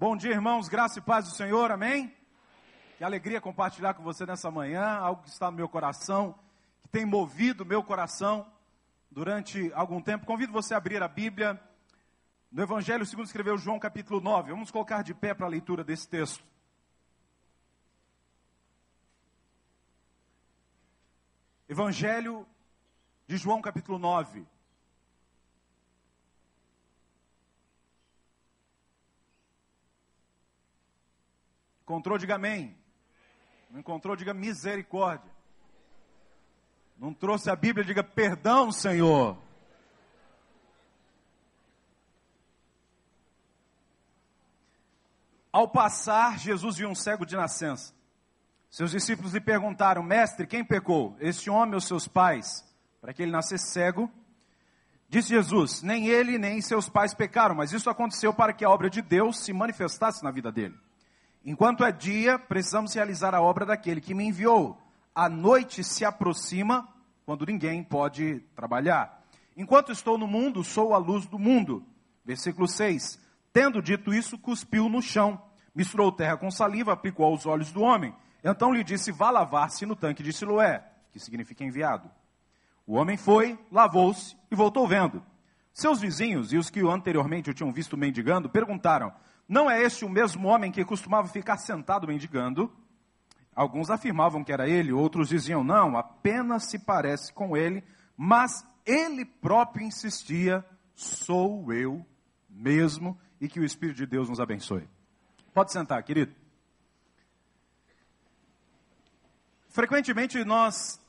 Bom dia, irmãos, graça e paz do Senhor, amém? Que alegria compartilhar com você nessa manhã, algo que está no meu coração, que tem movido meu coração durante algum tempo. Convido você a abrir a Bíblia no Evangelho segundo escreveu João, capítulo 9. Vamos colocar de pé para a leitura desse texto. Evangelho de João, capítulo 9. Encontrou, diga amém. Não encontrou, diga misericórdia. Não trouxe a Bíblia, diga perdão, Senhor. Ao passar, Jesus viu um cego de nascença. Seus discípulos lhe perguntaram: Mestre, quem pecou? Este homem ou seus pais? Para que ele nascesse cego? Disse Jesus: Nem ele nem seus pais pecaram, mas isso aconteceu para que a obra de Deus se manifestasse na vida dele. Enquanto é dia, precisamos realizar a obra daquele que me enviou. A noite se aproxima quando ninguém pode trabalhar. Enquanto estou no mundo, sou a luz do mundo. Versículo 6. Tendo dito isso, cuspiu no chão, misturou terra com saliva, aplicou aos olhos do homem. Então lhe disse: Vá lavar-se no tanque de Siloé, que significa enviado. O homem foi, lavou-se e voltou vendo. Seus vizinhos e os que anteriormente o tinham visto mendigando perguntaram: não é este o mesmo homem que costumava ficar sentado mendigando? Alguns afirmavam que era ele, outros diziam, não, apenas se parece com ele, mas ele próprio insistia, sou eu mesmo, e que o Espírito de Deus nos abençoe. Pode sentar, querido. Frequentemente nós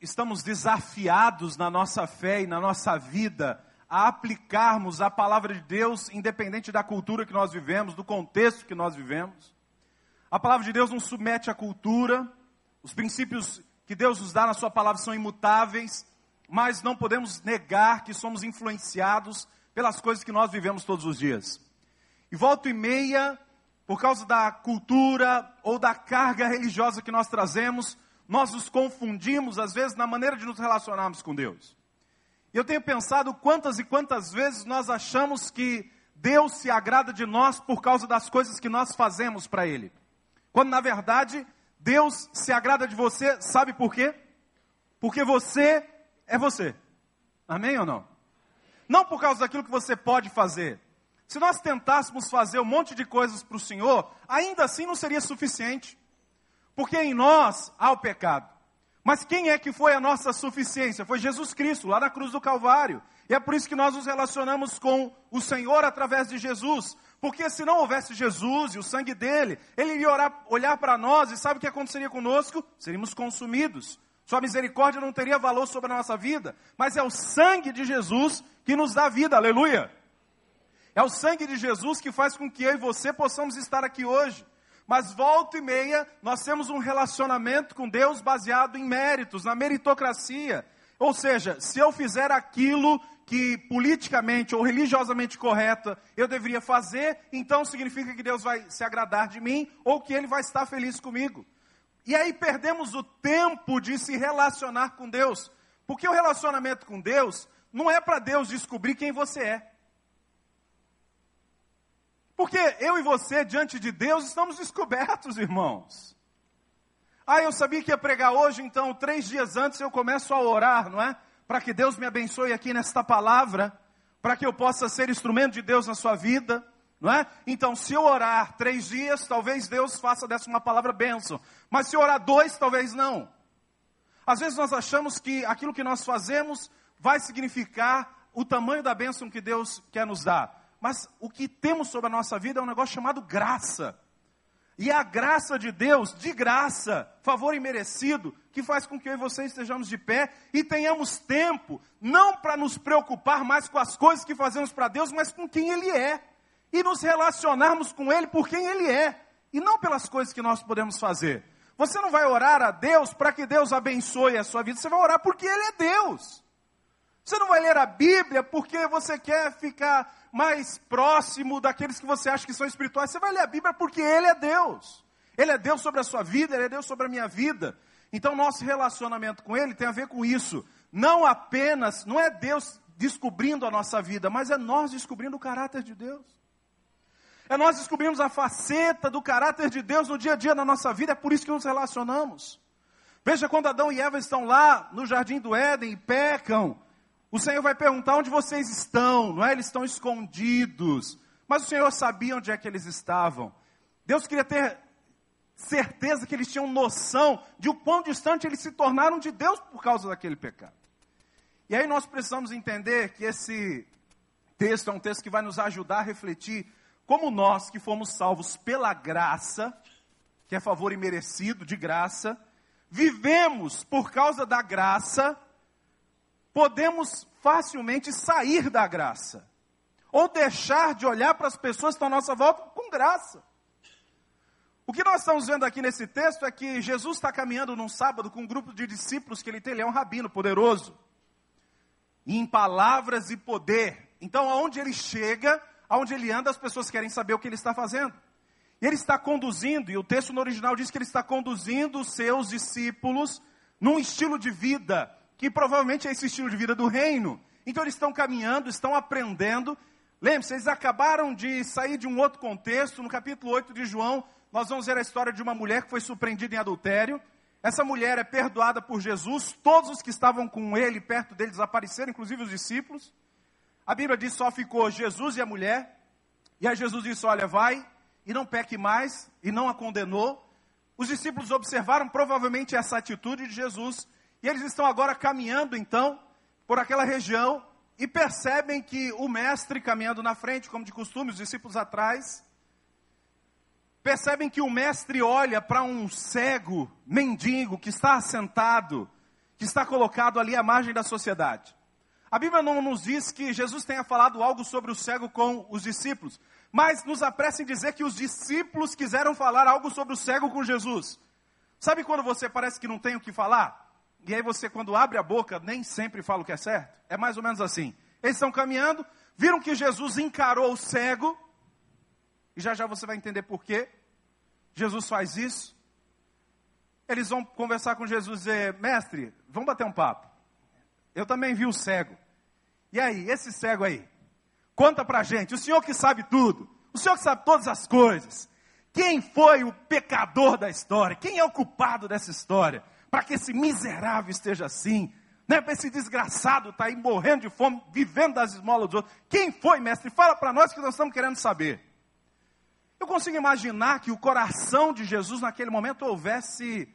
estamos desafiados na nossa fé e na nossa vida a aplicarmos a palavra de Deus, independente da cultura que nós vivemos, do contexto que nós vivemos. A palavra de Deus não submete à cultura, os princípios que Deus nos dá na Sua palavra são imutáveis, mas não podemos negar que somos influenciados pelas coisas que nós vivemos todos os dias. E volta e meia, por causa da cultura ou da carga religiosa que nós trazemos, nós nos confundimos, às vezes, na maneira de nos relacionarmos com Deus. Eu tenho pensado quantas e quantas vezes nós achamos que Deus se agrada de nós por causa das coisas que nós fazemos para Ele. Quando na verdade Deus se agrada de você, sabe por quê? Porque você é você. Amém ou não? Não por causa daquilo que você pode fazer. Se nós tentássemos fazer um monte de coisas para o Senhor, ainda assim não seria suficiente. Porque em nós há o pecado. Mas quem é que foi a nossa suficiência? Foi Jesus Cristo, lá na cruz do Calvário. E é por isso que nós nos relacionamos com o Senhor através de Jesus. Porque se não houvesse Jesus e o sangue dele, ele iria orar, olhar para nós e sabe o que aconteceria conosco? Seríamos consumidos. Sua misericórdia não teria valor sobre a nossa vida, mas é o sangue de Jesus que nos dá vida, aleluia. É o sangue de Jesus que faz com que eu e você possamos estar aqui hoje. Mas volta e meia, nós temos um relacionamento com Deus baseado em méritos, na meritocracia. Ou seja, se eu fizer aquilo que politicamente ou religiosamente correto eu deveria fazer, então significa que Deus vai se agradar de mim ou que Ele vai estar feliz comigo. E aí perdemos o tempo de se relacionar com Deus, porque o relacionamento com Deus não é para Deus descobrir quem você é. Porque eu e você, diante de Deus, estamos descobertos, irmãos. Ah, eu sabia que ia pregar hoje, então, três dias antes eu começo a orar, não é? Para que Deus me abençoe aqui nesta palavra, para que eu possa ser instrumento de Deus na sua vida, não é? Então, se eu orar três dias, talvez Deus faça dessa uma palavra bênção. Mas se eu orar dois, talvez não. Às vezes nós achamos que aquilo que nós fazemos vai significar o tamanho da bênção que Deus quer nos dar mas o que temos sobre a nossa vida é um negócio chamado graça. E é a graça de Deus, de graça, favor imerecido, que faz com que eu e você estejamos de pé e tenhamos tempo, não para nos preocupar mais com as coisas que fazemos para Deus, mas com quem Ele é. E nos relacionarmos com Ele por quem Ele é, e não pelas coisas que nós podemos fazer. Você não vai orar a Deus para que Deus abençoe a sua vida, você vai orar porque Ele é Deus. Você não vai ler a Bíblia porque você quer ficar mais próximo daqueles que você acha que são espirituais. Você vai ler a Bíblia porque Ele é Deus. Ele é Deus sobre a sua vida, Ele é Deus sobre a minha vida. Então, nosso relacionamento com Ele tem a ver com isso. Não apenas, não é Deus descobrindo a nossa vida, mas é nós descobrindo o caráter de Deus. É nós descobrimos a faceta do caráter de Deus no dia a dia na nossa vida, é por isso que nos relacionamos. Veja quando Adão e Eva estão lá no jardim do Éden e pecam, o Senhor vai perguntar onde vocês estão, não é? Eles estão escondidos. Mas o Senhor sabia onde é que eles estavam. Deus queria ter certeza que eles tinham noção de o quão distante eles se tornaram de Deus por causa daquele pecado. E aí nós precisamos entender que esse texto é um texto que vai nos ajudar a refletir como nós que fomos salvos pela graça, que é favor imerecido, de graça, vivemos por causa da graça, podemos facilmente sair da graça. Ou deixar de olhar para as pessoas que estão à nossa volta com graça. O que nós estamos vendo aqui nesse texto é que Jesus está caminhando num sábado com um grupo de discípulos que ele tem, ele é um rabino poderoso. Em palavras e poder. Então, aonde ele chega, aonde ele anda, as pessoas querem saber o que ele está fazendo. Ele está conduzindo, e o texto no original diz que ele está conduzindo os seus discípulos num estilo de vida, que provavelmente é esse estilo de vida do reino. Então eles estão caminhando, estão aprendendo. Lembre-se, eles acabaram de sair de um outro contexto, no capítulo 8 de João, nós vamos ver a história de uma mulher que foi surpreendida em adultério. Essa mulher é perdoada por Jesus, todos os que estavam com ele, perto dele, desapareceram, inclusive os discípulos. A Bíblia diz só ficou Jesus e a mulher. E aí Jesus disse: Olha, vai e não peque mais, e não a condenou. Os discípulos observaram provavelmente essa atitude de Jesus, e eles estão agora caminhando então por aquela região e percebem que o mestre caminhando na frente, como de costume, os discípulos atrás, percebem que o mestre olha para um cego, mendigo, que está assentado, que está colocado ali à margem da sociedade. A Bíblia não nos diz que Jesus tenha falado algo sobre o cego com os discípulos, mas nos apressa em dizer que os discípulos quiseram falar algo sobre o cego com Jesus. Sabe quando você parece que não tem o que falar? E aí você, quando abre a boca, nem sempre fala o que é certo? É mais ou menos assim. Eles estão caminhando, viram que Jesus encarou o cego, e já já você vai entender por quê. Jesus faz isso. Eles vão conversar com Jesus e dizer, mestre, vamos bater um papo. Eu também vi o cego. E aí, esse cego aí? Conta pra gente, o senhor que sabe tudo, o senhor que sabe todas as coisas. Quem foi o pecador da história? Quem é o culpado dessa história? Para que esse miserável esteja assim? Né? Para esse desgraçado estar tá aí morrendo de fome, vivendo das esmolas dos outros. Quem foi, mestre? Fala para nós que nós estamos querendo saber. Eu consigo imaginar que o coração de Jesus naquele momento houvesse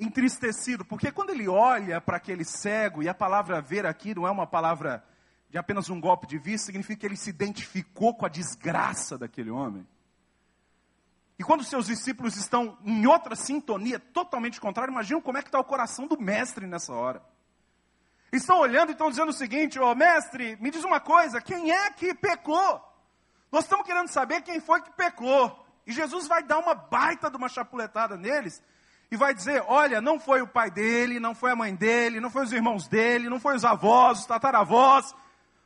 entristecido, porque quando ele olha para aquele cego, e a palavra ver aqui não é uma palavra de apenas um golpe de vista, significa que ele se identificou com a desgraça daquele homem. E quando seus discípulos estão em outra sintonia, totalmente contrária, imagina como é que está o coração do mestre nessa hora. Estão olhando e estão dizendo o seguinte, ó, oh, mestre, me diz uma coisa, quem é que pecou? Nós estamos querendo saber quem foi que pecou. E Jesus vai dar uma baita de uma chapuletada neles, e vai dizer: olha, não foi o pai dele, não foi a mãe dele, não foi os irmãos dele, não foi os avós, os tataravós,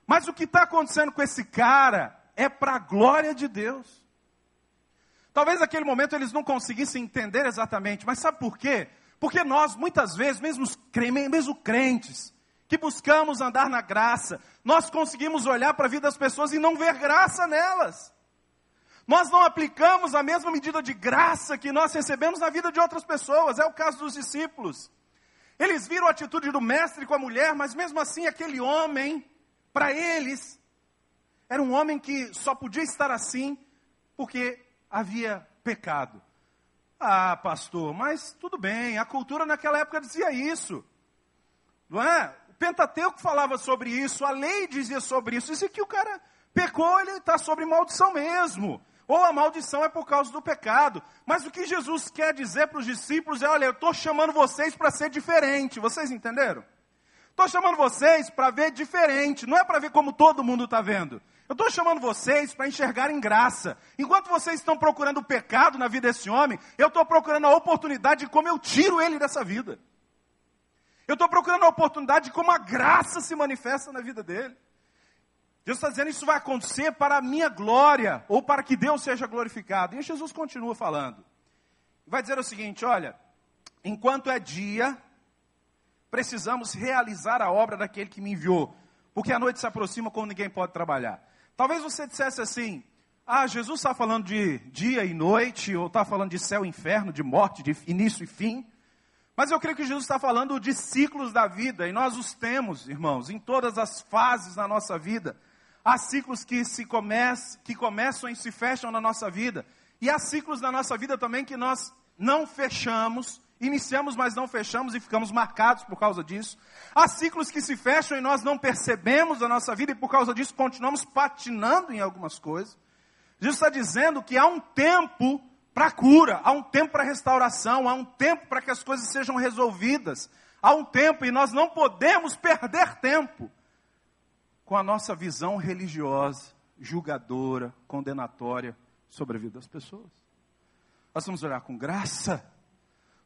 mas o que está acontecendo com esse cara é para a glória de Deus. Talvez naquele momento eles não conseguissem entender exatamente, mas sabe por quê? Porque nós, muitas vezes, mesmo, mesmo crentes, que buscamos andar na graça, nós conseguimos olhar para a vida das pessoas e não ver graça nelas. Nós não aplicamos a mesma medida de graça que nós recebemos na vida de outras pessoas, é o caso dos discípulos. Eles viram a atitude do mestre com a mulher, mas mesmo assim aquele homem para eles, era um homem que só podia estar assim porque havia pecado. Ah, pastor, mas tudo bem, a cultura naquela época dizia isso. Não é? O Pentateuco falava sobre isso, a lei dizia sobre isso. Dizia que o cara pecou, ele está sobre maldição mesmo. Ou a maldição é por causa do pecado. Mas o que Jesus quer dizer para os discípulos é: olha, eu estou chamando vocês para ser diferente. Vocês entenderam? Estou chamando vocês para ver diferente, não é para ver como todo mundo está vendo. Eu estou chamando vocês para enxergarem graça. Enquanto vocês estão procurando o pecado na vida desse homem, eu estou procurando a oportunidade de como eu tiro ele dessa vida. Eu estou procurando a oportunidade de como a graça se manifesta na vida dele. Deus está dizendo isso vai acontecer para a minha glória, ou para que Deus seja glorificado. E Jesus continua falando. Vai dizer o seguinte: olha, enquanto é dia, precisamos realizar a obra daquele que me enviou, porque a noite se aproxima quando ninguém pode trabalhar. Talvez você dissesse assim: Ah, Jesus está falando de dia e noite, ou está falando de céu e inferno, de morte, de início e fim. Mas eu creio que Jesus está falando de ciclos da vida, e nós os temos, irmãos, em todas as fases da nossa vida. Há ciclos que, se que começam e se fecham na nossa vida. E há ciclos na nossa vida também que nós não fechamos, iniciamos, mas não fechamos e ficamos marcados por causa disso. Há ciclos que se fecham e nós não percebemos a nossa vida e por causa disso continuamos patinando em algumas coisas. Jesus está dizendo que há um tempo para cura, há um tempo para restauração, há um tempo para que as coisas sejam resolvidas. Há um tempo e nós não podemos perder tempo com a nossa visão religiosa, julgadora, condenatória sobre a vida das pessoas. Nós vamos olhar com graça.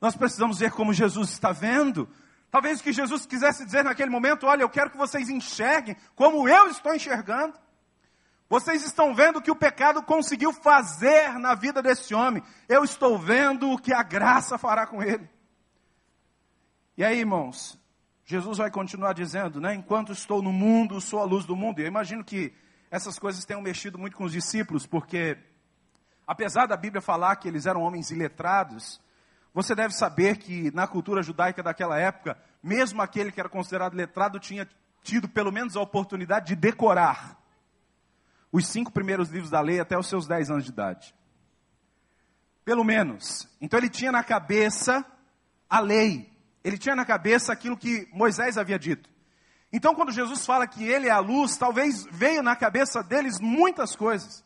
Nós precisamos ver como Jesus está vendo. Talvez o que Jesus quisesse dizer naquele momento: olha, eu quero que vocês enxerguem como eu estou enxergando. Vocês estão vendo o que o pecado conseguiu fazer na vida desse homem. Eu estou vendo o que a graça fará com ele. E aí, irmãos, Jesus vai continuar dizendo, né? Enquanto estou no mundo, sou a luz do mundo. E eu imagino que essas coisas tenham mexido muito com os discípulos, porque apesar da Bíblia falar que eles eram homens iletrados, você deve saber que na cultura judaica daquela época, mesmo aquele que era considerado letrado tinha tido pelo menos a oportunidade de decorar os cinco primeiros livros da lei até os seus dez anos de idade. Pelo menos. Então ele tinha na cabeça a lei, ele tinha na cabeça aquilo que Moisés havia dito. Então, quando Jesus fala que ele é a luz, talvez veio na cabeça deles muitas coisas.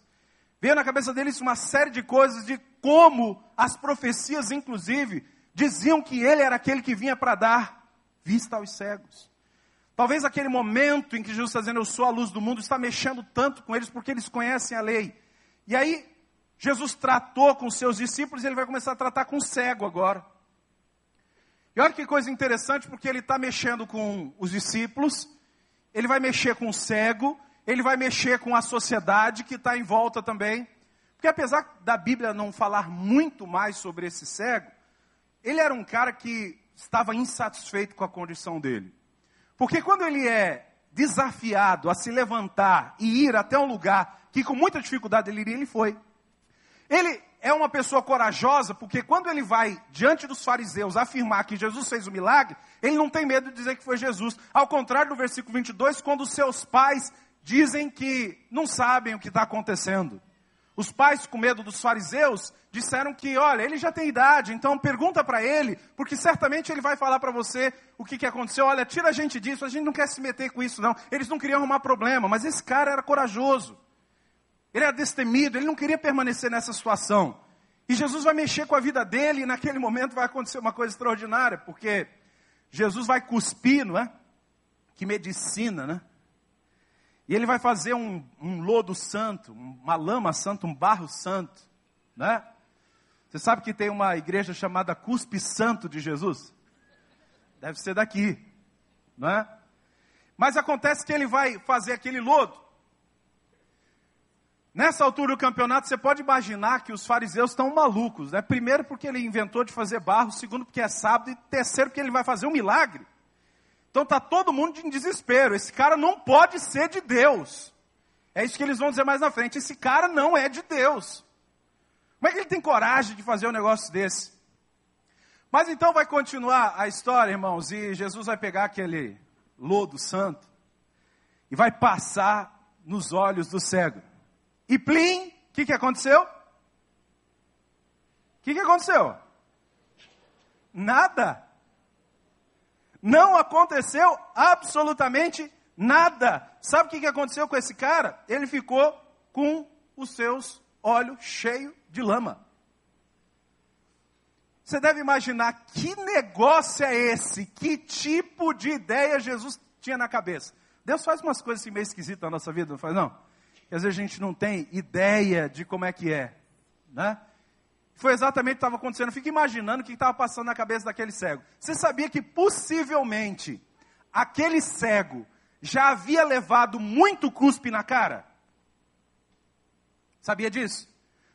Veio na cabeça deles uma série de coisas de como as profecias, inclusive, diziam que ele era aquele que vinha para dar vista aos cegos. Talvez aquele momento em que Jesus está dizendo, Eu sou a luz do mundo, está mexendo tanto com eles porque eles conhecem a lei. E aí, Jesus tratou com seus discípulos e ele vai começar a tratar com o cego agora. E olha que coisa interessante, porque ele está mexendo com os discípulos, ele vai mexer com o cego, ele vai mexer com a sociedade que está em volta também. Porque apesar da Bíblia não falar muito mais sobre esse cego, ele era um cara que estava insatisfeito com a condição dele. Porque quando ele é desafiado a se levantar e ir até um lugar que com muita dificuldade ele iria, ele foi. Ele é uma pessoa corajosa, porque quando ele vai diante dos fariseus afirmar que Jesus fez o milagre, ele não tem medo de dizer que foi Jesus. Ao contrário do versículo 22, quando seus pais dizem que não sabem o que está acontecendo. Os pais, com medo dos fariseus, disseram que, olha, ele já tem idade, então pergunta para ele, porque certamente ele vai falar para você o que, que aconteceu. Olha, tira a gente disso, a gente não quer se meter com isso, não. Eles não queriam arrumar problema, mas esse cara era corajoso. Ele era destemido, ele não queria permanecer nessa situação. E Jesus vai mexer com a vida dele, e naquele momento vai acontecer uma coisa extraordinária, porque Jesus vai cuspir, não é? Que medicina, né? E ele vai fazer um, um lodo santo, uma lama santa, um barro santo, né? Você sabe que tem uma igreja chamada Cuspe Santo de Jesus? Deve ser daqui, não é? Mas acontece que ele vai fazer aquele lodo. Nessa altura do campeonato, você pode imaginar que os fariseus estão malucos, né? Primeiro, porque ele inventou de fazer barro, segundo, porque é sábado, e terceiro, porque ele vai fazer um milagre. Então está todo mundo em desespero. Esse cara não pode ser de Deus. É isso que eles vão dizer mais na frente. Esse cara não é de Deus. Como é que ele tem coragem de fazer um negócio desse? Mas então vai continuar a história, irmãos, e Jesus vai pegar aquele lodo santo e vai passar nos olhos do cego. E plim, o que, que aconteceu? O que, que aconteceu? Nada. Não aconteceu absolutamente nada. Sabe o que, aconteceu com esse cara? Ele ficou com os seus olhos cheios de lama. Você deve imaginar que negócio é esse? Que tipo de ideia Jesus tinha na cabeça? Deus faz umas coisas assim meio esquisitas na nossa vida, não faz não? às vezes a gente não tem ideia de como é que é, né? Foi exatamente o que estava acontecendo. Fica imaginando o que estava passando na cabeça daquele cego. Você sabia que possivelmente aquele cego já havia levado muito cuspe na cara? Sabia disso?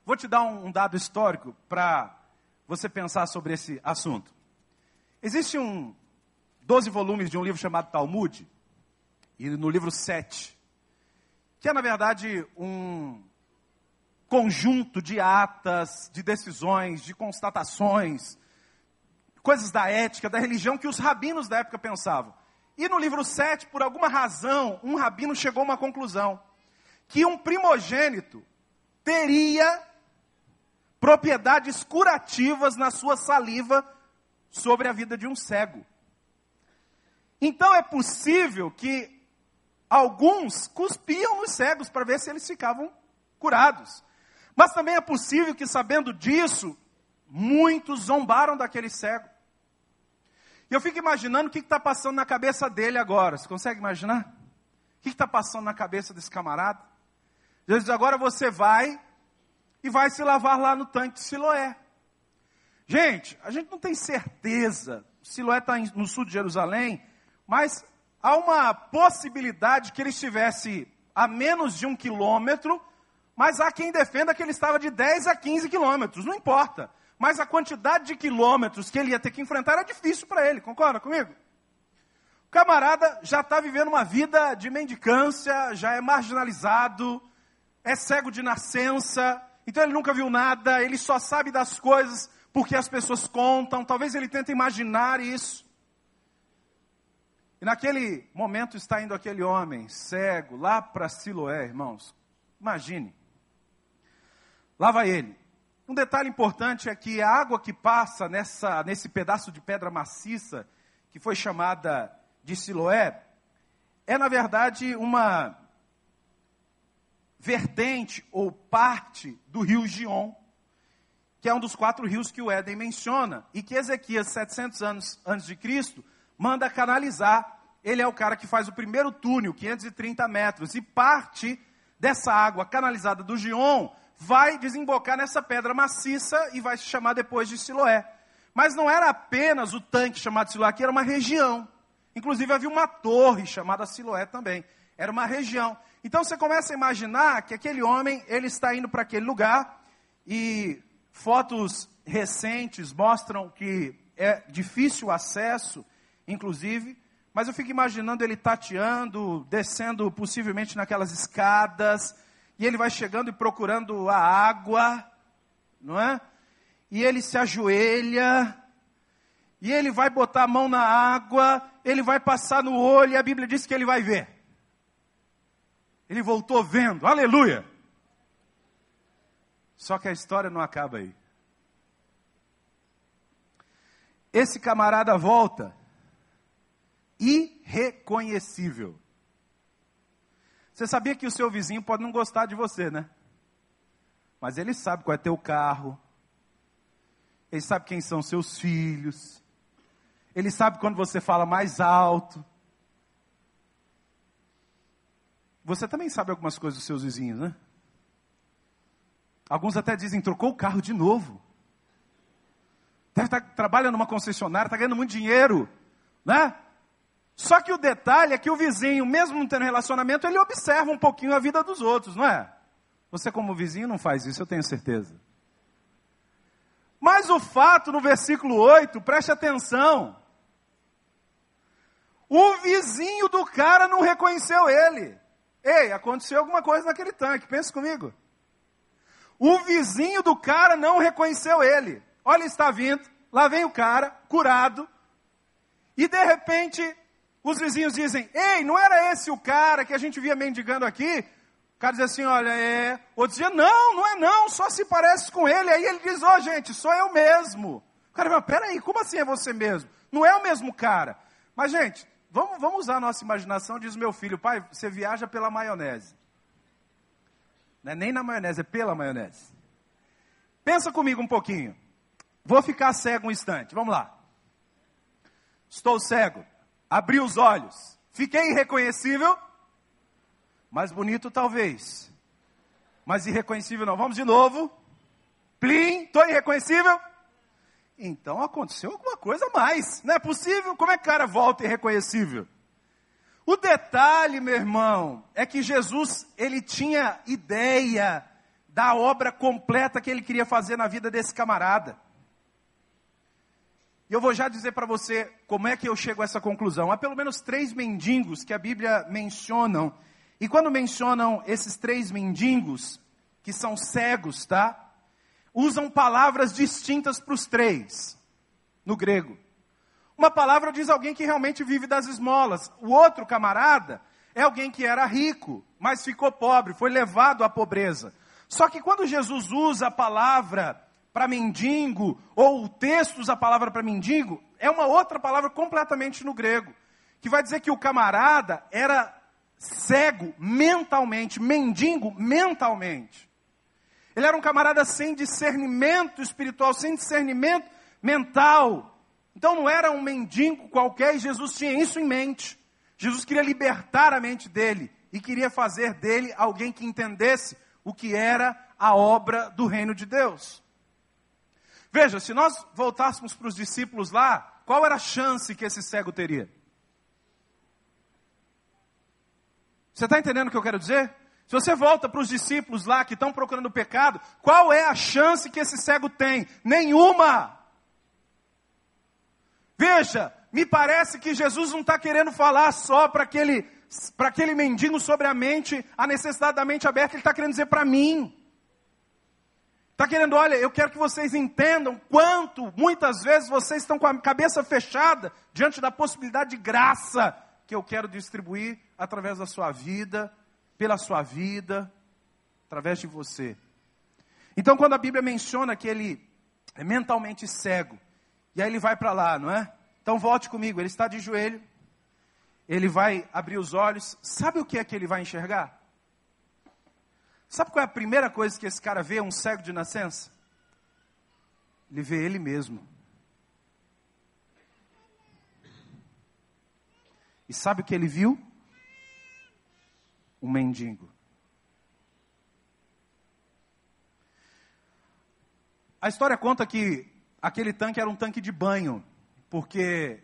Vou te dar um, dado histórico para você pensar sobre esse assunto. Existe um 12 volumes de um livro chamado Talmud, e no livro 7, que é, na verdade, um, conjunto de atas, de decisões, de constatações, coisas da ética, da religião que os rabinos da época pensavam. E no livro 7, por alguma razão, um rabino chegou a uma conclusão: que um primogênito teria propriedades curativas na sua saliva sobre a vida de um cego. Então é possível que alguns cuspiam nos cegos para ver se eles ficavam curados. Mas também é possível que, sabendo disso, muitos zombaram daquele cego. E eu fico imaginando o que está passando na cabeça dele agora. Você consegue imaginar? O que está passando na cabeça desse camarada? Jesus diz: agora você vai e vai se lavar lá no tanque de Siloé. Gente, a gente não tem certeza. Siloé está no sul de Jerusalém, mas há uma possibilidade que ele estivesse a menos de um quilômetro, mas há quem defenda que ele estava de 10 a 15 quilômetros, não importa. Mas a quantidade de quilômetros que ele ia ter que enfrentar era difícil para ele, concorda comigo? O camarada já está vivendo uma vida de mendicância, já é marginalizado, é cego de nascença, então ele nunca viu nada, ele só sabe das coisas porque as pessoas contam, talvez ele tente imaginar isso. E naquele momento está indo aquele homem cego lá para Siloé, irmãos. Imagine. Lá vai ele. Um detalhe importante é que a água que passa nessa, nesse pedaço de pedra maciça, que foi chamada de Siloé, é na verdade uma vertente ou parte do rio Gion, que é um dos quatro rios que o Éden menciona, e que Ezequias, 700 anos antes de Cristo, manda canalizar. Ele é o cara que faz o primeiro túnel, 530 metros, e parte dessa água canalizada do Gion vai desembocar nessa pedra maciça e vai se chamar depois de Siloé. Mas não era apenas o tanque chamado Siloé, aqui era uma região. Inclusive havia uma torre chamada Siloé também. Era uma região. Então você começa a imaginar que aquele homem, ele está indo para aquele lugar e fotos recentes mostram que é difícil o acesso, inclusive, mas eu fico imaginando ele tateando, descendo possivelmente naquelas escadas, e ele vai chegando e procurando a água, não é? E ele se ajoelha, e ele vai botar a mão na água, ele vai passar no olho, e a Bíblia diz que ele vai ver. Ele voltou vendo, aleluia! Só que a história não acaba aí. Esse camarada volta irreconhecível. Você sabia que o seu vizinho pode não gostar de você, né? Mas ele sabe qual é teu carro. Ele sabe quem são seus filhos. Ele sabe quando você fala mais alto. Você também sabe algumas coisas dos seus vizinhos, né? Alguns até dizem, trocou o carro de novo. Deve estar trabalhando numa concessionária, está ganhando muito dinheiro, né? Só que o detalhe é que o vizinho, mesmo não tendo relacionamento, ele observa um pouquinho a vida dos outros, não é? Você, como vizinho, não faz isso, eu tenho certeza. Mas o fato no versículo 8, preste atenção. O vizinho do cara não reconheceu ele. Ei, aconteceu alguma coisa naquele tanque, pense comigo. O vizinho do cara não reconheceu ele. Olha, está vindo, lá vem o cara, curado, e de repente os vizinhos dizem: Ei, não era esse o cara que a gente via mendigando aqui? O cara diz assim: Olha, é. Outro dizia: Não, não é não, só se parece com ele. Aí ele diz: Ó, oh, gente, sou eu mesmo. O cara fala: Peraí, como assim é você mesmo? Não é o mesmo cara. Mas, gente, Vamos, vamos usar a nossa imaginação, diz meu filho, pai, você viaja pela maionese. Não é nem na maionese, é pela maionese. Pensa comigo um pouquinho. Vou ficar cego um instante, vamos lá. Estou cego, abri os olhos, fiquei irreconhecível, mas bonito talvez. Mas irreconhecível não. Vamos de novo. Plim, estou irreconhecível? Então aconteceu alguma coisa a mais. Não é possível? Como é que o cara volta irreconhecível? O detalhe, meu irmão, é que Jesus, ele tinha ideia da obra completa que ele queria fazer na vida desse camarada. E eu vou já dizer para você como é que eu chego a essa conclusão. Há pelo menos três mendigos que a Bíblia mencionam. E quando mencionam esses três mendigos, que são cegos, tá? Usam palavras distintas para os três, no grego. Uma palavra diz alguém que realmente vive das esmolas. O outro camarada é alguém que era rico, mas ficou pobre, foi levado à pobreza. Só que quando Jesus usa a palavra para mendigo, ou o texto usa a palavra para mendigo, é uma outra palavra completamente no grego, que vai dizer que o camarada era cego mentalmente, mendigo mentalmente. Ele era um camarada sem discernimento espiritual, sem discernimento mental. Então não era um mendigo qualquer e Jesus tinha isso em mente. Jesus queria libertar a mente dele e queria fazer dele alguém que entendesse o que era a obra do reino de Deus. Veja, se nós voltássemos para os discípulos lá, qual era a chance que esse cego teria? Você está entendendo o que eu quero dizer? Se você volta para os discípulos lá que estão procurando o pecado, qual é a chance que esse cego tem? Nenhuma! Veja, me parece que Jesus não está querendo falar só para aquele, aquele mendigo sobre a mente, a necessidade da mente aberta, ele está querendo dizer para mim. Está querendo, olha, eu quero que vocês entendam quanto muitas vezes vocês estão com a cabeça fechada diante da possibilidade de graça que eu quero distribuir através da sua vida, pela sua vida, através de você. Então, quando a Bíblia menciona que ele é mentalmente cego, e aí ele vai para lá, não é? Então volte comigo, ele está de joelho, ele vai abrir os olhos, sabe o que é que ele vai enxergar? Sabe qual é a primeira coisa que esse cara vê, um cego de nascença? Ele vê ele mesmo. E sabe o que ele viu? Um mendigo. A história conta que aquele tanque era um tanque de banho, porque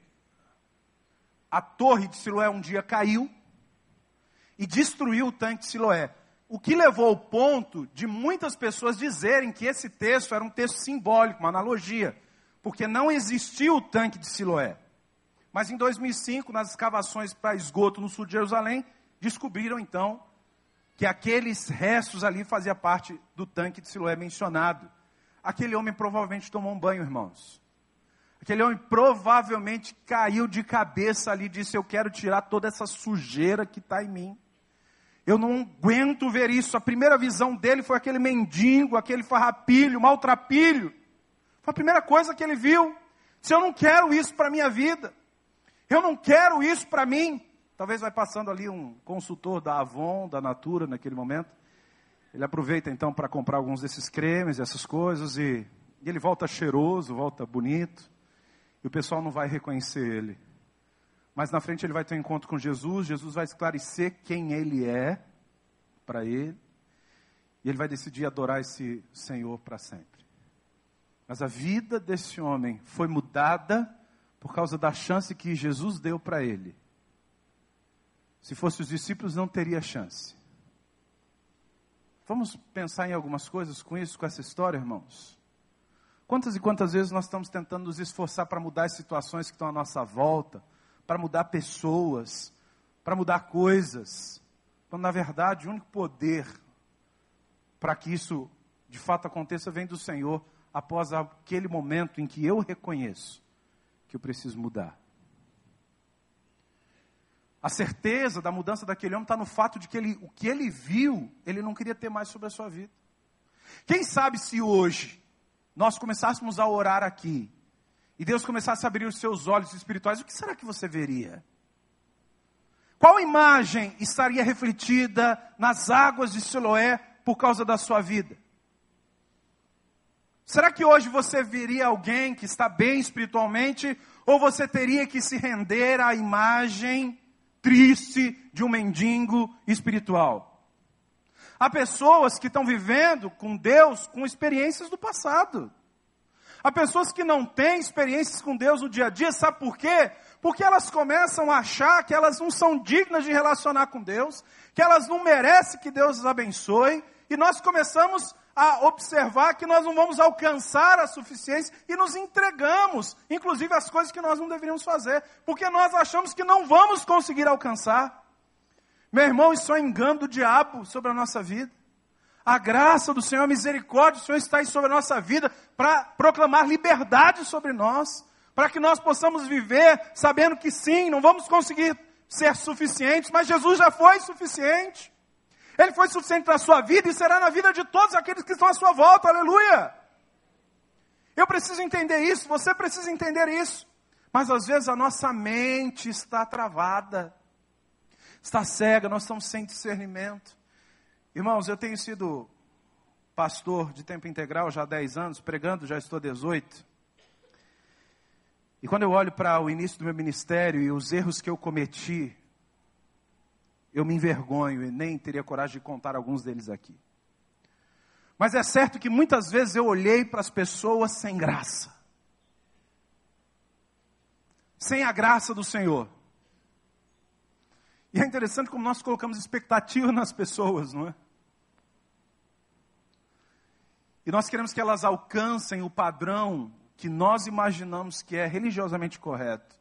a torre de Siloé um dia caiu e destruiu o tanque de Siloé. O que levou ao ponto de muitas pessoas dizerem que esse texto era um texto simbólico, uma analogia, porque não existiu o tanque de Siloé. Mas em 2005, nas escavações para esgoto no sul de Jerusalém, descobriram então que aqueles restos ali faziam parte do tanque de Siloé mencionado. Aquele homem provavelmente tomou um banho, irmãos. Aquele homem provavelmente caiu de cabeça ali e disse: Eu quero tirar toda essa sujeira que está em mim. Eu não aguento ver isso. A primeira visão dele foi aquele mendigo, aquele farrapilho, maltrapilho. Foi a primeira coisa que ele viu. Se eu não quero isso para a minha vida, eu não quero isso para mim. Talvez vai passando ali um consultor da Avon, da Natura, naquele momento. Ele aproveita então para comprar alguns desses cremes, essas coisas, e, e ele volta cheiroso, volta bonito, e o pessoal não vai reconhecer ele. Mas na frente ele vai ter um encontro com Jesus, Jesus vai esclarecer quem ele é para ele, e ele vai decidir adorar esse Senhor para sempre. Mas a vida desse homem foi mudada por causa da chance que Jesus deu para ele. Se fosse os discípulos, não teria chance. Vamos pensar em algumas coisas com isso, com essa história, irmãos? Quantas e quantas vezes nós estamos tentando nos esforçar para mudar as situações que estão à nossa volta, para mudar pessoas, para mudar coisas, quando na verdade o único poder para que isso de fato aconteça vem do Senhor, após aquele momento em que eu reconheço que eu preciso mudar. A certeza da mudança daquele homem está no fato de que ele, o que ele viu, ele não queria ter mais sobre a sua vida. Quem sabe se hoje nós começássemos a orar aqui e Deus começasse a abrir os seus olhos espirituais, o que será que você veria? Qual imagem estaria refletida nas águas de Siloé por causa da sua vida? Será que hoje você veria alguém que está bem espiritualmente, ou você teria que se render à imagem triste de um mendigo espiritual. Há pessoas que estão vivendo com Deus com experiências do passado. Há pessoas que não têm experiências com Deus no dia a dia, sabe por quê? Porque elas começam a achar que elas não são dignas de relacionar com Deus, que elas não merecem que Deus as abençoe, e nós começamos a observar que nós não vamos alcançar a suficiência e nos entregamos, inclusive as coisas que nós não deveríamos fazer, porque nós achamos que não vamos conseguir alcançar. Meu irmão, isso é engano do diabo sobre a nossa vida. A graça do Senhor, a misericórdia do Senhor está aí sobre a nossa vida para proclamar liberdade sobre nós, para que nós possamos viver sabendo que sim, não vamos conseguir ser suficientes, mas Jesus já foi suficiente. Ele foi suficiente na sua vida e será na vida de todos aqueles que estão à sua volta, aleluia. Eu preciso entender isso, você precisa entender isso. Mas às vezes a nossa mente está travada, está cega, nós estamos sem discernimento. Irmãos, eu tenho sido pastor de tempo integral já há 10 anos, pregando já estou 18. E quando eu olho para o início do meu ministério e os erros que eu cometi, eu me envergonho e nem teria coragem de contar alguns deles aqui. Mas é certo que muitas vezes eu olhei para as pessoas sem graça. Sem a graça do Senhor. E é interessante como nós colocamos expectativa nas pessoas, não é? E nós queremos que elas alcancem o padrão que nós imaginamos que é religiosamente correto.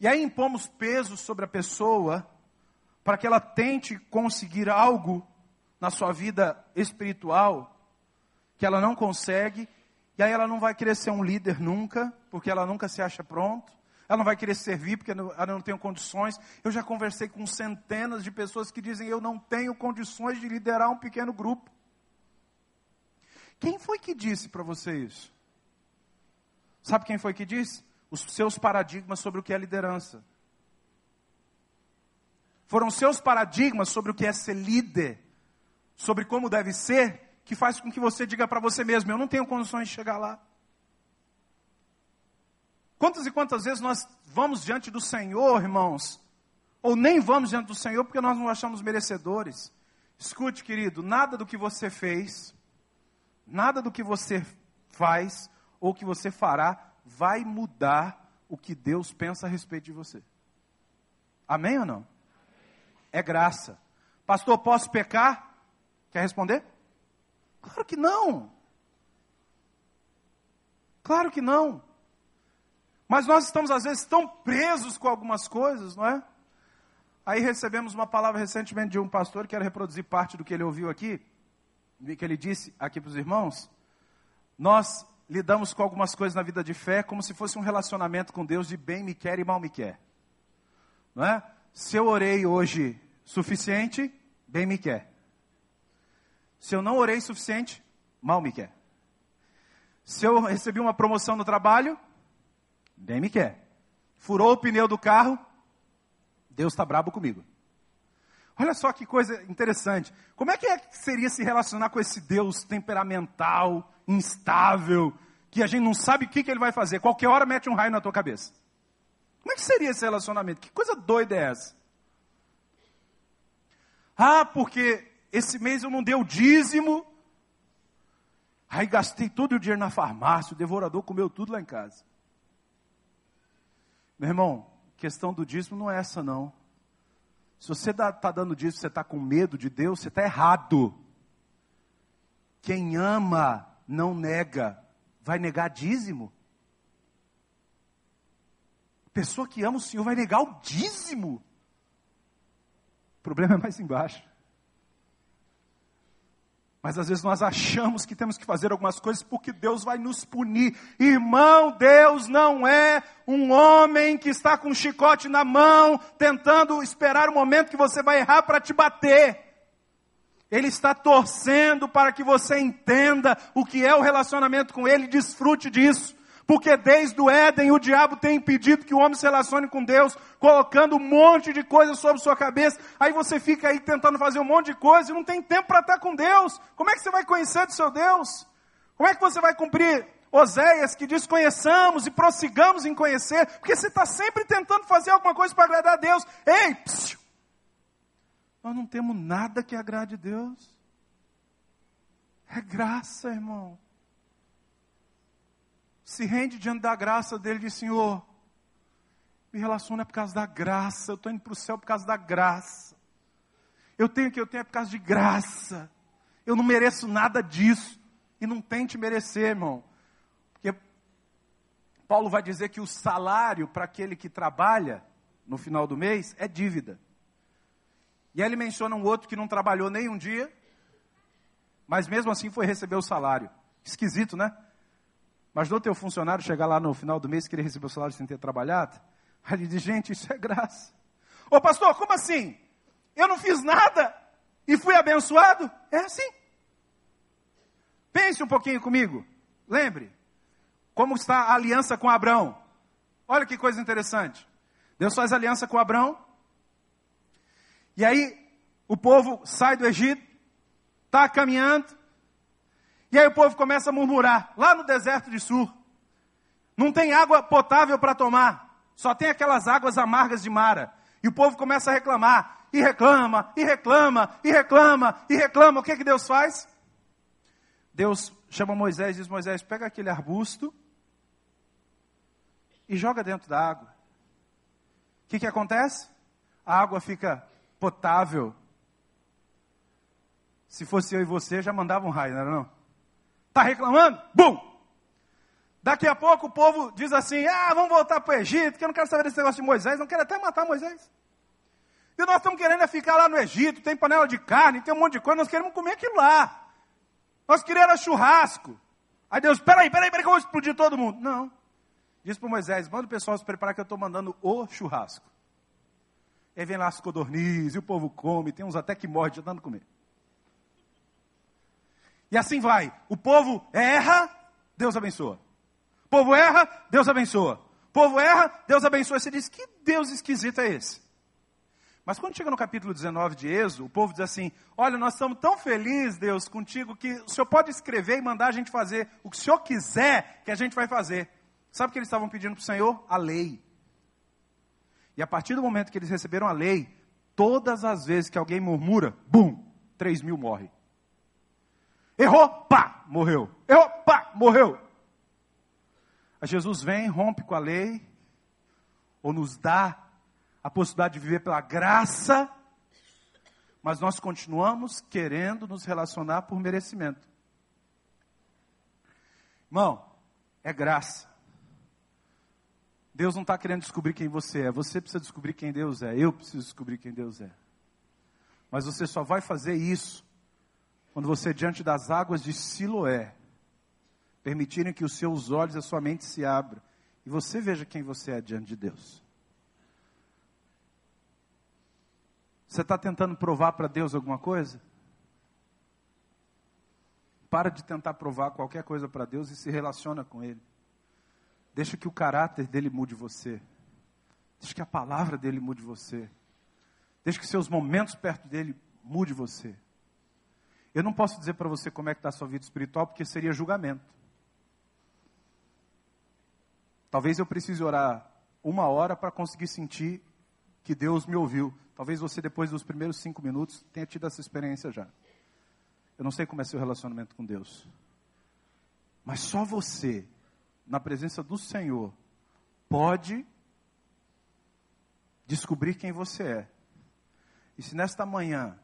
E aí impomos peso sobre a pessoa para que ela tente conseguir algo na sua vida espiritual que ela não consegue, e aí ela não vai querer ser um líder nunca, porque ela nunca se acha pronto. Ela não vai querer servir porque ela não tem condições. Eu já conversei com centenas de pessoas que dizem: Eu não tenho condições de liderar um pequeno grupo. Quem foi que disse para você isso? Sabe quem foi que disse? Os seus paradigmas sobre o que é liderança. Foram seus paradigmas sobre o que é ser líder, sobre como deve ser, que faz com que você diga para você mesmo: eu não tenho condições de chegar lá. Quantas e quantas vezes nós vamos diante do Senhor, irmãos, ou nem vamos diante do Senhor porque nós não achamos merecedores? Escute, querido, nada do que você fez, Nada do que você faz ou que você fará vai mudar o que Deus pensa a respeito de você. Amém ou não? É graça. Pastor, posso pecar? Quer responder? Claro que não. Claro que não. Mas nós estamos às vezes tão presos com algumas coisas, não é? Aí recebemos uma palavra recentemente de um pastor, quero reproduzir parte do que ele ouviu aqui que ele disse aqui para os irmãos, nós lidamos com algumas coisas na vida de fé como se fosse um relacionamento com Deus de bem me quer e mal me quer. Não é? Se eu orei hoje suficiente, bem me quer. Se eu não orei suficiente, mal me quer. Se eu recebi uma promoção no trabalho, bem me quer. Furou o pneu do carro, Deus está brabo comigo. Olha só que coisa interessante. Como é que, é que seria se relacionar com esse Deus temperamental, instável, que a gente não sabe o que, que ele vai fazer? Qualquer hora mete um raio na tua cabeça. Como é que seria esse relacionamento? Que coisa doida é essa? Ah, porque esse mês eu não dei o dízimo. Aí gastei todo o dinheiro na farmácia, o devorador comeu tudo lá em casa. Meu irmão, questão do dízimo não é essa não. Se você está dando dízimo, você está com medo de Deus, você está errado. Quem ama não nega, vai negar dízimo? Pessoa que ama o Senhor vai negar o dízimo. O problema é mais embaixo. Mas às vezes nós achamos que temos que fazer algumas coisas porque Deus vai nos punir. Irmão, Deus não é um homem que está com um chicote na mão, tentando esperar o momento que você vai errar para te bater. Ele está torcendo para que você entenda o que é o relacionamento com Ele, desfrute disso. Porque desde o Éden o diabo tem impedido que o homem se relacione com Deus, colocando um monte de coisas sobre sua cabeça. Aí você fica aí tentando fazer um monte de coisa e não tem tempo para estar com Deus. Como é que você vai conhecer do seu Deus? Como é que você vai cumprir Oséias que diz conheçamos e prossigamos em conhecer? Porque você está sempre tentando fazer alguma coisa para agradar a Deus. Ei, psiu, nós não temos nada que agrade a Deus. É graça, irmão se rende diante da graça dele e diz: Senhor, me relaciona por causa da graça, eu estou indo para o céu por causa da graça. Eu tenho que eu tenho é por causa de graça. Eu não mereço nada disso. E não tente merecer, irmão. Porque Paulo vai dizer que o salário para aquele que trabalha no final do mês é dívida. E aí ele menciona um outro que não trabalhou nem um dia mas mesmo assim foi receber o salário. Esquisito, né? Mas o teu funcionário chegar lá no final do mês e querer receber o salário sem ter trabalhado? Aí ele diz, gente, isso é graça. Ô pastor, como assim? Eu não fiz nada e fui abençoado? É assim. Pense um pouquinho comigo. Lembre, como está a aliança com Abraão? Olha que coisa interessante. Deus faz aliança com Abraão. E aí o povo sai do Egito, está caminhando, e aí o povo começa a murmurar, lá no deserto de Sur. Não tem água potável para tomar, só tem aquelas águas amargas de Mara. E o povo começa a reclamar, e reclama, e reclama, e reclama, e reclama. O que, que Deus faz? Deus chama Moisés e diz: Moisés, pega aquele arbusto e joga dentro da água. O que, que acontece? A água fica potável. Se fosse eu e você, já mandava um raio, não era não? Está reclamando? Bum! Daqui a pouco o povo diz assim: ah, vamos voltar para o Egito, que eu não quero saber desse negócio de Moisés, não quero até matar Moisés. E nós estamos querendo é ficar lá no Egito, tem panela de carne, tem um monte de coisa, nós queremos comer aquilo lá. Nós queríamos churrasco. Aí Deus, peraí, peraí, peraí, que eu vou explodir todo mundo. Não. Diz para Moisés, manda o pessoal se preparar que eu estou mandando o churrasco. Aí vem lá as codornizes, e o povo come, tem uns até que morrem de tanto comer. E assim vai. O povo erra, Deus abençoa. O povo erra, Deus abençoa. O povo erra, Deus abençoa. Você diz, que Deus esquisito é esse? Mas quando chega no capítulo 19 de Êxodo, o povo diz assim: Olha, nós estamos tão felizes, Deus, contigo, que o Senhor pode escrever e mandar a gente fazer o que o Senhor quiser que a gente vai fazer. Sabe o que eles estavam pedindo para o Senhor? A lei. E a partir do momento que eles receberam a lei, todas as vezes que alguém murmura, bum, 3 mil morre. Errou, pá, morreu. Errou, pá, morreu. A Jesus vem, rompe com a lei, ou nos dá a possibilidade de viver pela graça, mas nós continuamos querendo nos relacionar por merecimento. Irmão, é graça. Deus não está querendo descobrir quem você é, você precisa descobrir quem Deus é, eu preciso descobrir quem Deus é. Mas você só vai fazer isso quando você, diante das águas de Siloé, permitirem que os seus olhos e a sua mente se abram e você veja quem você é diante de Deus. Você está tentando provar para Deus alguma coisa? Para de tentar provar qualquer coisa para Deus e se relaciona com Ele. Deixa que o caráter dele mude você. Deixa que a palavra dele mude você. Deixa que seus momentos perto dele mude você. Eu não posso dizer para você como é que está a sua vida espiritual, porque seria julgamento. Talvez eu precise orar uma hora para conseguir sentir que Deus me ouviu. Talvez você, depois dos primeiros cinco minutos, tenha tido essa experiência já. Eu não sei como é seu relacionamento com Deus. Mas só você, na presença do Senhor, pode descobrir quem você é. E se nesta manhã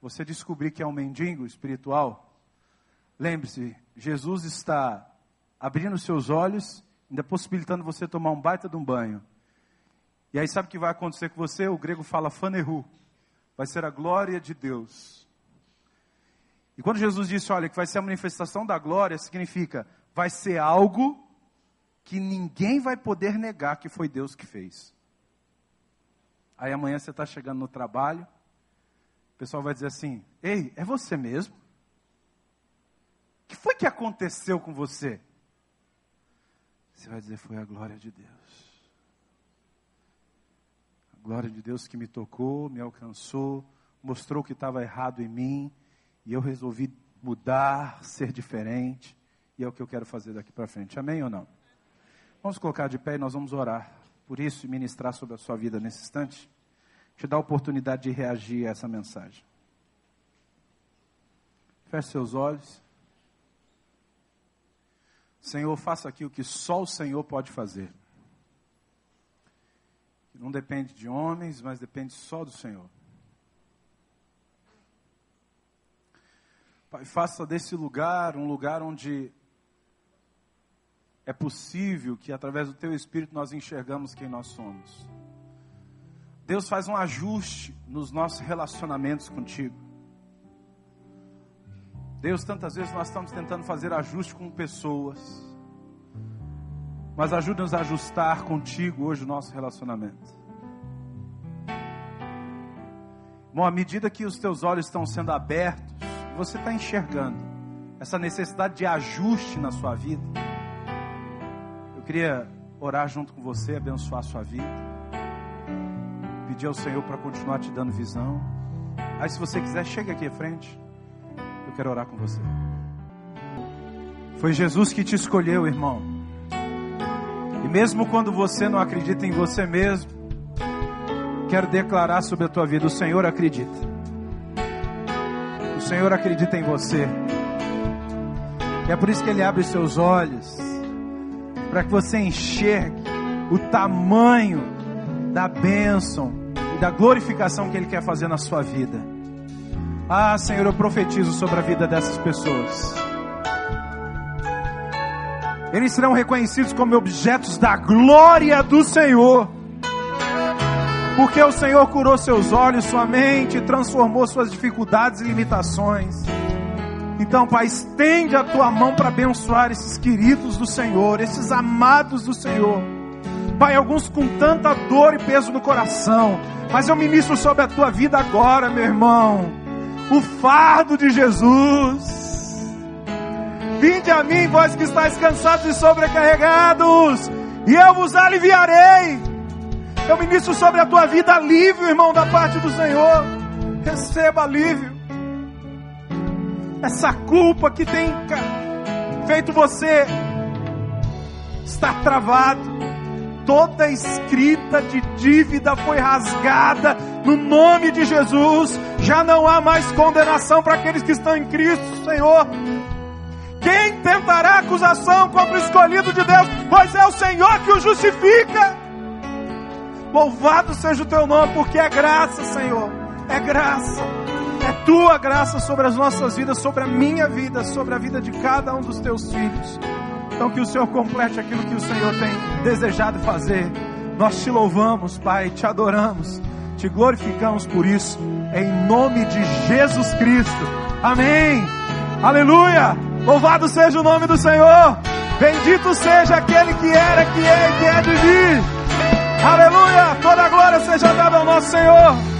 você descobrir que é um mendigo espiritual, lembre-se, Jesus está abrindo seus olhos, ainda possibilitando você tomar um baita de um banho e aí sabe o que vai acontecer com você? O grego fala faneru. Vai ser a glória de Deus. E quando Jesus disse, olha, que vai ser a manifestação da glória, significa, vai ser algo que ninguém vai poder negar que foi Deus que fez. Aí amanhã você está chegando no trabalho, o pessoal vai dizer assim: Ei, é você mesmo? O que foi que aconteceu com você? Você vai dizer: Foi a glória de Deus. Glória de Deus que me tocou, me alcançou, mostrou que estava errado em mim e eu resolvi mudar, ser diferente. E é o que eu quero fazer daqui para frente. Amém ou não? Vamos colocar de pé e nós vamos orar por isso e ministrar sobre a sua vida nesse instante. Te dar a oportunidade de reagir a essa mensagem. Feche seus olhos. Senhor, faça aqui o que só o Senhor pode fazer não depende de homens, mas depende só do Senhor. Pai, faça desse lugar um lugar onde é possível que através do Teu Espírito nós enxergamos quem nós somos. Deus faz um ajuste nos nossos relacionamentos contigo. Deus, tantas vezes nós estamos tentando fazer ajuste com pessoas, mas ajuda-nos a ajustar contigo hoje o nosso relacionamento. Bom, à medida que os teus olhos estão sendo abertos, você está enxergando essa necessidade de ajuste na sua vida. Eu queria orar junto com você, abençoar a sua vida, pedir ao Senhor para continuar te dando visão. Aí, se você quiser, chega aqui à frente. Eu quero orar com você. Foi Jesus que te escolheu, irmão. E mesmo quando você não acredita em você mesmo, quero declarar sobre a tua vida: o Senhor acredita. O Senhor acredita em você. E é por isso que Ele abre seus olhos, para que você enxergue o tamanho da bênção e da glorificação que Ele quer fazer na sua vida. Ah, Senhor, eu profetizo sobre a vida dessas pessoas. Eles serão reconhecidos como objetos da glória do Senhor porque o Senhor curou seus olhos, sua mente, transformou suas dificuldades e limitações. Então, Pai, estende a tua mão para abençoar esses queridos do Senhor, esses amados do Senhor. Pai, alguns com tanta dor e peso no coração, mas eu ministro sobre a tua vida agora, meu irmão, o fardo de Jesus. Vinde a mim, vós que estáis cansados e sobrecarregados, e eu vos aliviarei. Eu ministro sobre a tua vida alívio, irmão, da parte do Senhor. Receba alívio. Essa culpa que tem feito você estar travado. Toda escrita de dívida foi rasgada no nome de Jesus. Já não há mais condenação para aqueles que estão em Cristo, Senhor. Quem tentará acusação contra o escolhido de Deus? Pois é o Senhor que o justifica. Louvado seja o teu nome, porque é graça, Senhor. É graça. É tua graça sobre as nossas vidas, sobre a minha vida, sobre a vida de cada um dos teus filhos. Então que o Senhor complete aquilo que o Senhor tem desejado fazer. Nós te louvamos, Pai, te adoramos, te glorificamos por isso, em nome de Jesus Cristo. Amém. Aleluia. Louvado seja o nome do Senhor. Bendito seja aquele que era, que é e que é de vir. Aleluia! Toda glória seja dada ao nosso Senhor.